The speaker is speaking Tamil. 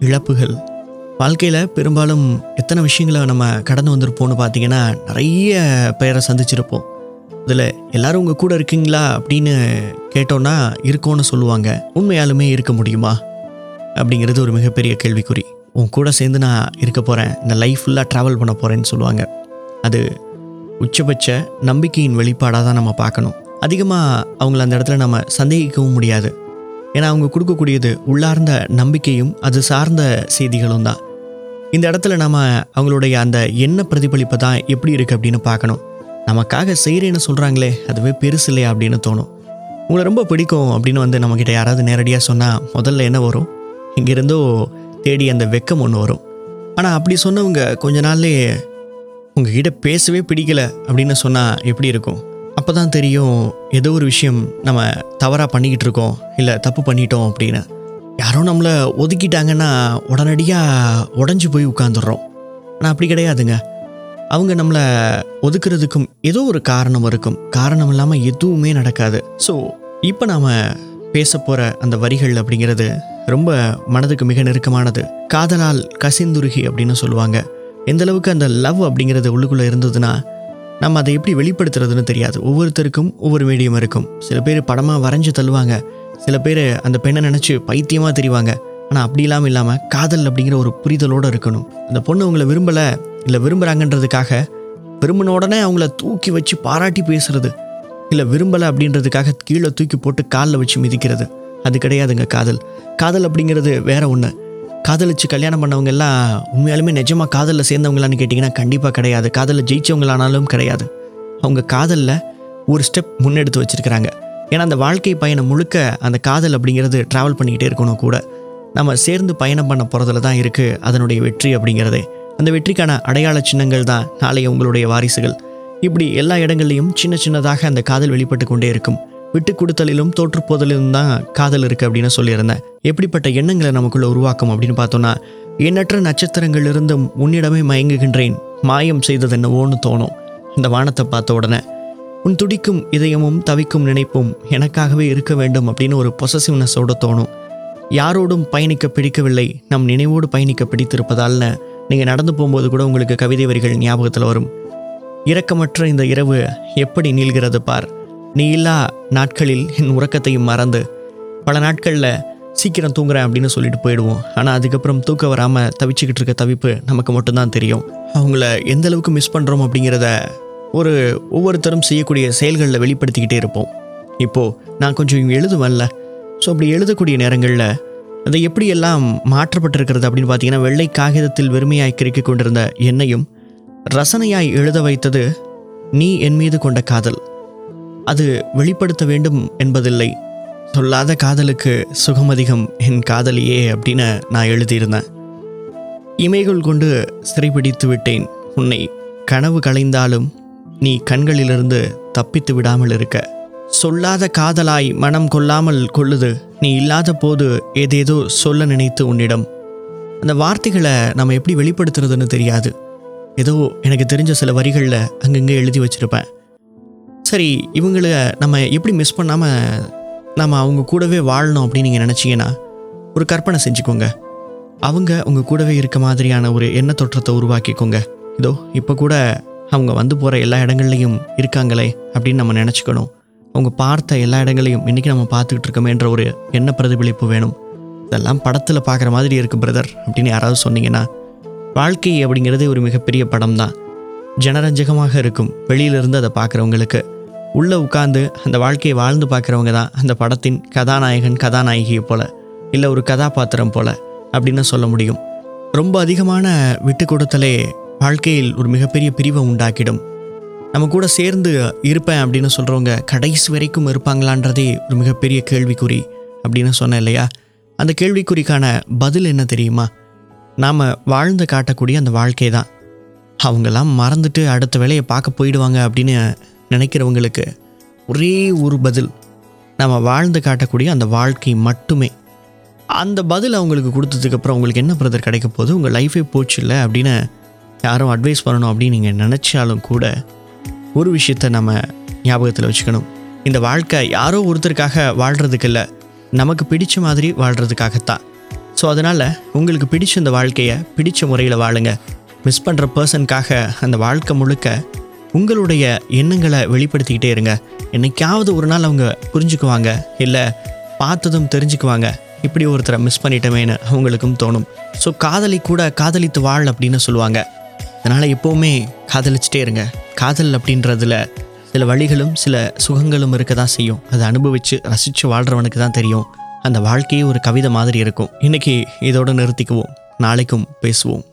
இழப்புகள். வாழ்க்கையில் பெரும்பாலும் எத்தனை விஷயங்களை நம்ம கடந்து வந்திருப்போம்னு பார்த்தீங்கன்னா நிறைய பேரை சந்திச்சிருப்போம். இதில் எல்லாரும் உங்கள் கூட இருக்கீங்களா அப்படின்னு கேட்டோன்னா இருக்கோன்னு சொல்லுவாங்க. உண்மையாலுமே இருக்க முடியுமா? அப்படிங்கிறது ஒரு மிகப்பெரிய கேள்விக்குறி. உன் கூட சேர்ந்து நான் இருக்க போகிறேன் இந்த லைஃப் ஃபுல்லாக ட்ராவல் பண்ண போகிறேன்னு சொல்லுவாங்க. அது உச்சபட்ச நம்பிக்கையின் வெளிப்பாடாக தான் நம்ம பார்க்கணும். அதிகமாக அவங்கள அந்த இடத்துல நம்ம சந்தேகிக்கவும் முடியாது. ஏன்னா அவங்க கொடுக்கக்கூடியது உள்ளார்ந்த நம்பிக்கையும் அது சார்ந்த செய்திகளும் தான். இந்த இடத்துல நம்ம அவங்களுடைய அந்த என்ன பிரதிபலிப்பை தான் எப்படி இருக்குது அப்படின்னு பார்க்கணும். நமக்காக செய்கிறேன்னு சொல்கிறாங்களே அதுவே பெருசு இல்லையா அப்படின்னு தோணும். உங்களை ரொம்ப பிடிக்கும் அப்படின்னு வந்து நம்மக்கிட்ட யாராவது நேரடியாக சொன்னால் முதல்ல என்ன வரும்? இங்கேருந்தோ தேடி அந்த வெக்கம் ஒன்று வரும். ஆனால் அப்படி சொன்னவங்க கொஞ்ச நாள்லேயே உங்ககிட்ட பேசவே பிடிக்கல அப்படின்னு சொன்னால் எப்படி இருக்கும்? அப்போ தான் தெரியும் ஏதோ ஒரு விஷயம் நம்ம தவறாக பண்ணிக்கிட்டு இருக்கோம் இல்லை தப்பு பண்ணிட்டோம் அப்படின்னு. யாரோ நம்மளை ஒதுக்கிட்டாங்கன்னா உடனடியாக உடஞ்சி போய் உட்காந்துடுறோம் ஆனால் அப்படி கிடையாதுங்க. அவங்க நம்மளை ஒதுக்குறதுக்கும் ஏதோ ஒரு காரணம் இருக்கும். காரணம் இல்லாமல் எதுவுமே நடக்காது. ஸோ இப்போ நாம் பேச போகிற அந்த வரிகள் அப்படிங்கிறது ரொம்ப மனதுக்கு மிக நெருக்கமானது. காதலால் கசிந்துருகி அப்படின்னு சொல்லுவாங்க. எந்த அளவுக்கு அந்த லவ் அப்படிங்கிறது உள்ளுக்குள்ளே இருந்ததுன்னா நம்ம அதை எப்படி வெளிப்படுத்துறதுன்னு தெரியாது. ஒவ்வொருத்தருக்கும் ஒவ்வொரு மீடியம் இருக்கும். சில பேர் படமாக வரைஞ்சி தள்ளுவாங்க. சில பேர் அந்த பெண்ணை நினச்சி பைத்தியமாக தெரிவாங்க. ஆனால் அப்படி இல்லாமல் இல்லாமல் காதல் அப்படிங்கிற ஒரு புரிதலோடு இருக்கணும். அந்த பொண்ணு உங்களை விரும்பலை இல்லை விரும்புகிறாங்கன்றதுக்காக விரும்பின உடனே அவங்கள தூக்கி வச்சு பாராட்டி பேசுறது இல்லை விரும்பலை அப்படின்றதுக்காக கீழே தூக்கி போட்டு காலில் வச்சு மிதிக்கிறது அது கிடையாதுங்க காதல். காதல் அப்படிங்கிறது வேற ஒன்று காதலிச்சு கல்யாணம் பண்ணவங்க எல்லாம் உண்மையாலுமே நிஜமாக காதலில் சேர்ந்தவங்களான்னு கேட்டிங்கன்னா கண்டிப்பாக கிடையாது. காதலில் ஜெயிச்சவங்களானாலும் கிடையாது. அவங்க காதலில் ஒரு ஸ்டெப் முன்னெடுத்து வச்சுருக்கிறாங்க. ஏன்னா அந்த வாழ்க்கை பயணம் முழுக்க அந்த காதல் அப்படிங்கிறது ட்ராவல் பண்ணிக்கிட்டே இருக்கணும் கூட. நம்ம சேர்ந்து பயணம் பண்ண போகிறதுல தான் இருக்குது அதனுடைய வெற்றி அப்படிங்கிறதே. அந்த வெற்றிக்கான அடையாள சின்னங்கள் தான் நாளைய உங்களுடைய வாரிசுகள். இப்படி எல்லா இடங்கள்லையும் சின்ன சின்னதாக அந்த காதல் வெளிப்பட்டு கொண்டே இருக்கும். விட்டு கொடுத்தலிலும் தோற்றுப்போதலிலும் தான் காதல் இருக்குது அப்படின்னு சொல்லியிருந்தேன். எப்படிப்பட்ட எண்ணங்களை நமக்குள்ள உருவாக்கும் அப்படின்னு பார்த்தோன்னா எண்ணற்ற நட்சத்திரங்களிலிருந்தும் உன்னிடமே மயங்குகின்றேன். மாயம் செய்தது என்னவோன்னு தோணும். இந்த வானத்தை பார்த்த உடனே உன் துடிக்கும் இதயமும் தவிக்கும் நினைப்பும் எனக்காகவே இருக்க வேண்டும் அப்படின்னு ஒரு பொசசிவ்னஸோட தோணும். யாரோடும் பயணிக்க பிடிக்கவில்லை. நம் நினைவோடு பயணிக்க பிடித்திருப்பதால்னு நீங்கள் நடந்து போகும்போது கூட உங்களுக்கு கவிதை வரிகள் ஞாபகத்தில் வரும். இரக்கமற்ற இந்த இரவு எப்படி நீள்கிறது பார். நீ இல்லா நாட்களில் என் உறக்கத்தையும் மறந்து பல நாட்களில் சீக்கிரம் தூங்குறேன் அப்படின்னு சொல்லிட்டு போயிடுவோம். ஆனால் அதுக்கப்புறம் தூக்கம் வராமல் தவிச்சுக்கிட்டு இருக்க தவிப்பு நமக்கு மட்டும்தான் தெரியும். அவங்கள எந்த அளவுக்கு மிஸ் பண்ணுறோம் அப்படிங்கிறத ஒரு ஒவ்வொருத்தரும் செய்யக்கூடிய செயல்களில் வெளிப்படுத்திக்கிட்டே இருப்போம். இப்போது நான் கொஞ்சம் எழுதுவேன்ல. ஸோ அப்படி எழுதக்கூடிய நேரங்களில் அதை எப்படியெல்லாம் மாற்றப்பட்டிருக்கிறது அப்படின்னு பார்த்தீங்கன்னா வெள்ளை காகிதத்தில் வெறுமையாய் கிறுக்கிக் கொண்டிருந்த என்னையும் ரசனையாய் எழுத வைத்தது நீ என் மீது கொண்ட காதல். அது வெளிப்படுத்த வேண்டும் என்பதில்லை. சொல்லாத காதலுக்கு சுகமதிகம் என் காதலியே அப்படின்னு நான் எழுதியிருந்தேன். இமைகள் கொண்டு சிறைபிடித்து விட்டேன். உன்னை கனவு களைந்தாலும் நீ கண்களிலிருந்து தப்பித்து விடாமல் இருக்க. சொல்லாத காதலாய் மனம் கொள்ளாமல் கொள்ளுது. நீ இல்லாத போது ஏதேதோ சொல்ல நினைத்து உன்னிடம். அந்த வார்த்தைகளை நம்ம எப்படி வெளிப்படுத்துறதுன்னு தெரியாது. ஏதோ எனக்கு தெரிஞ்ச சில வரிகளில் அங்கங்கே எழுதி வச்சுருப்பேன். சரி இவங்களை நம்ம எப்படி மிஸ் பண்ணாமல் நம்ம அவங்க கூடவே வாழணும் அப்படின்னு நீங்கள் நினச்சிங்கன்னா ஒரு கற்பனை செஞ்சுக்கோங்க. அவங்க உங்கள் கூடவே இருக்க மாதிரியான ஒரு எண்ண தோற்றத்தை உருவாக்கிக்கோங்க. இதோ இப்போ கூட அவங்க வந்து போகிற எல்லா இடங்கள்லையும் இருக்காங்களே அப்படின்னு நம்ம நினச்சிக்கணும். அவங்க பார்த்த எல்லா இடங்களையும் இன்றைக்கி நம்ம பார்த்துக்கிட்டு இருக்கோமேன்ற ஒரு எண்ண பிரதிபலிப்பு வேணும். இதெல்லாம் படத்தில் பார்க்குற மாதிரி இருக்குது பிரதர் அப்படின்னு யாராவது சொன்னீங்கன்னா வாழ்க்கை அப்படிங்கிறதே ஒரு மிகப்பெரிய படம் தான் ஜனரஞ்சகமாக இருக்கும் வெளியிலிருந்து அதை பார்க்குறவங்களுக்கு. உள்ளே உட்காந்து அந்த வாழ்க்கையை வாழ்ந்து பார்க்குறவங்க தான் அந்த படத்தின் கதாநாயகன் கதாநாயகியை போல் இல்லை ஒரு கதாபாத்திரம் போல் அப்படின்னு சொல்ல முடியும். ரொம்ப அதிகமான விட்டு கொடுத்தலே வாழ்க்கையில் ஒரு மிகப்பெரிய பிரிவை உண்டாக்கிடும். நம்ம கூட சேர்ந்து இருப்பேன் அப்படின்னு சொல்கிறவங்க கடைசி வரைக்கும் இருப்பாங்களான்றதே ஒரு மிகப்பெரிய கேள்விக்குறி அப்படின்னு சொன்னேன் இல்லையா? அந்த கேள்விக்குறிக்கான பதில் என்ன தெரியுமா? நாம் வாழ்ந்து காட்டக்கூடிய அந்த வாழ்க்கை தான். அவங்கெல்லாம் மறந்துட்டு அடுத்த வேலையை பார்க்க போயிடுவாங்க அப்படின்னு நினைக்கிறவங்களுக்கு ஒரே ஒரு பதில். நம்ம வாழ்ந்து காட்டக்கூடிய அந்த வாழ்க்கை மட்டுமே. அந்த பதில் அவங்களுக்கு கொடுத்ததுக்கப்புறம் உங்களுக்கு என்ன பிரதர் கிடைக்க போகுது? உங்கள் லைஃபே போச்சு இல்லை அப்படின்னு யாரும் அட்வைஸ் பண்ணணும் அப்படின்னு நீங்கள் நினச்சாலும் கூட ஒரு விஷயத்தை நம்ம ஞாபகத்தில் வச்சுக்கணும். இந்த வாழ்க்கை யாரோ ஒருத்தருக்காக வாழ்கிறதுக்கு இல்லை நமக்கு பிடிச்ச மாதிரி வாழ்கிறதுக்காகத்தான் ஸோ அதனால் உங்களுக்கு பிடிச்ச இந்த வாழ்க்கையை பிடிச்ச முறையில் வாழுங்க. மிஸ் பண்ணுற பர்சனுக்காக அந்த வாழ்க்கை முழுக்க உங்களுடைய எண்ணங்களை வெளிப்படுத்திக்கிட்டே இருங்க. என்னைக்காவது ஒரு நாள் அவங்க புரிஞ்சுக்குவாங்க. இல்லை பார்த்ததும் தெரிஞ்சுக்குவாங்க. இப்படி ஒருத்தரை மிஸ் பண்ணிட்டோமேனு அவங்களுக்கும் தோணும். ஸோ காதலி கூட காதலித்து வாழ் அப்படின்னு சொல்லுவாங்க. அதனால் எப்போவுமே காதலிச்சிட்டே இருங்க. காதல் அப்படின்றதுல சில வழிகளும் சில சுகங்களும் இருக்க தான் செய்யும். அதை அனுபவித்து ரசித்து வாழ்கிறவனுக்கு தான் தெரியும். அந்த வாழ்க்கையே ஒரு கவிதை மாதிரி இருக்கும். இன்றைக்கி இதோடு நிறுத்திக்குவோம். நாளைக்கும் பேசுவோம்.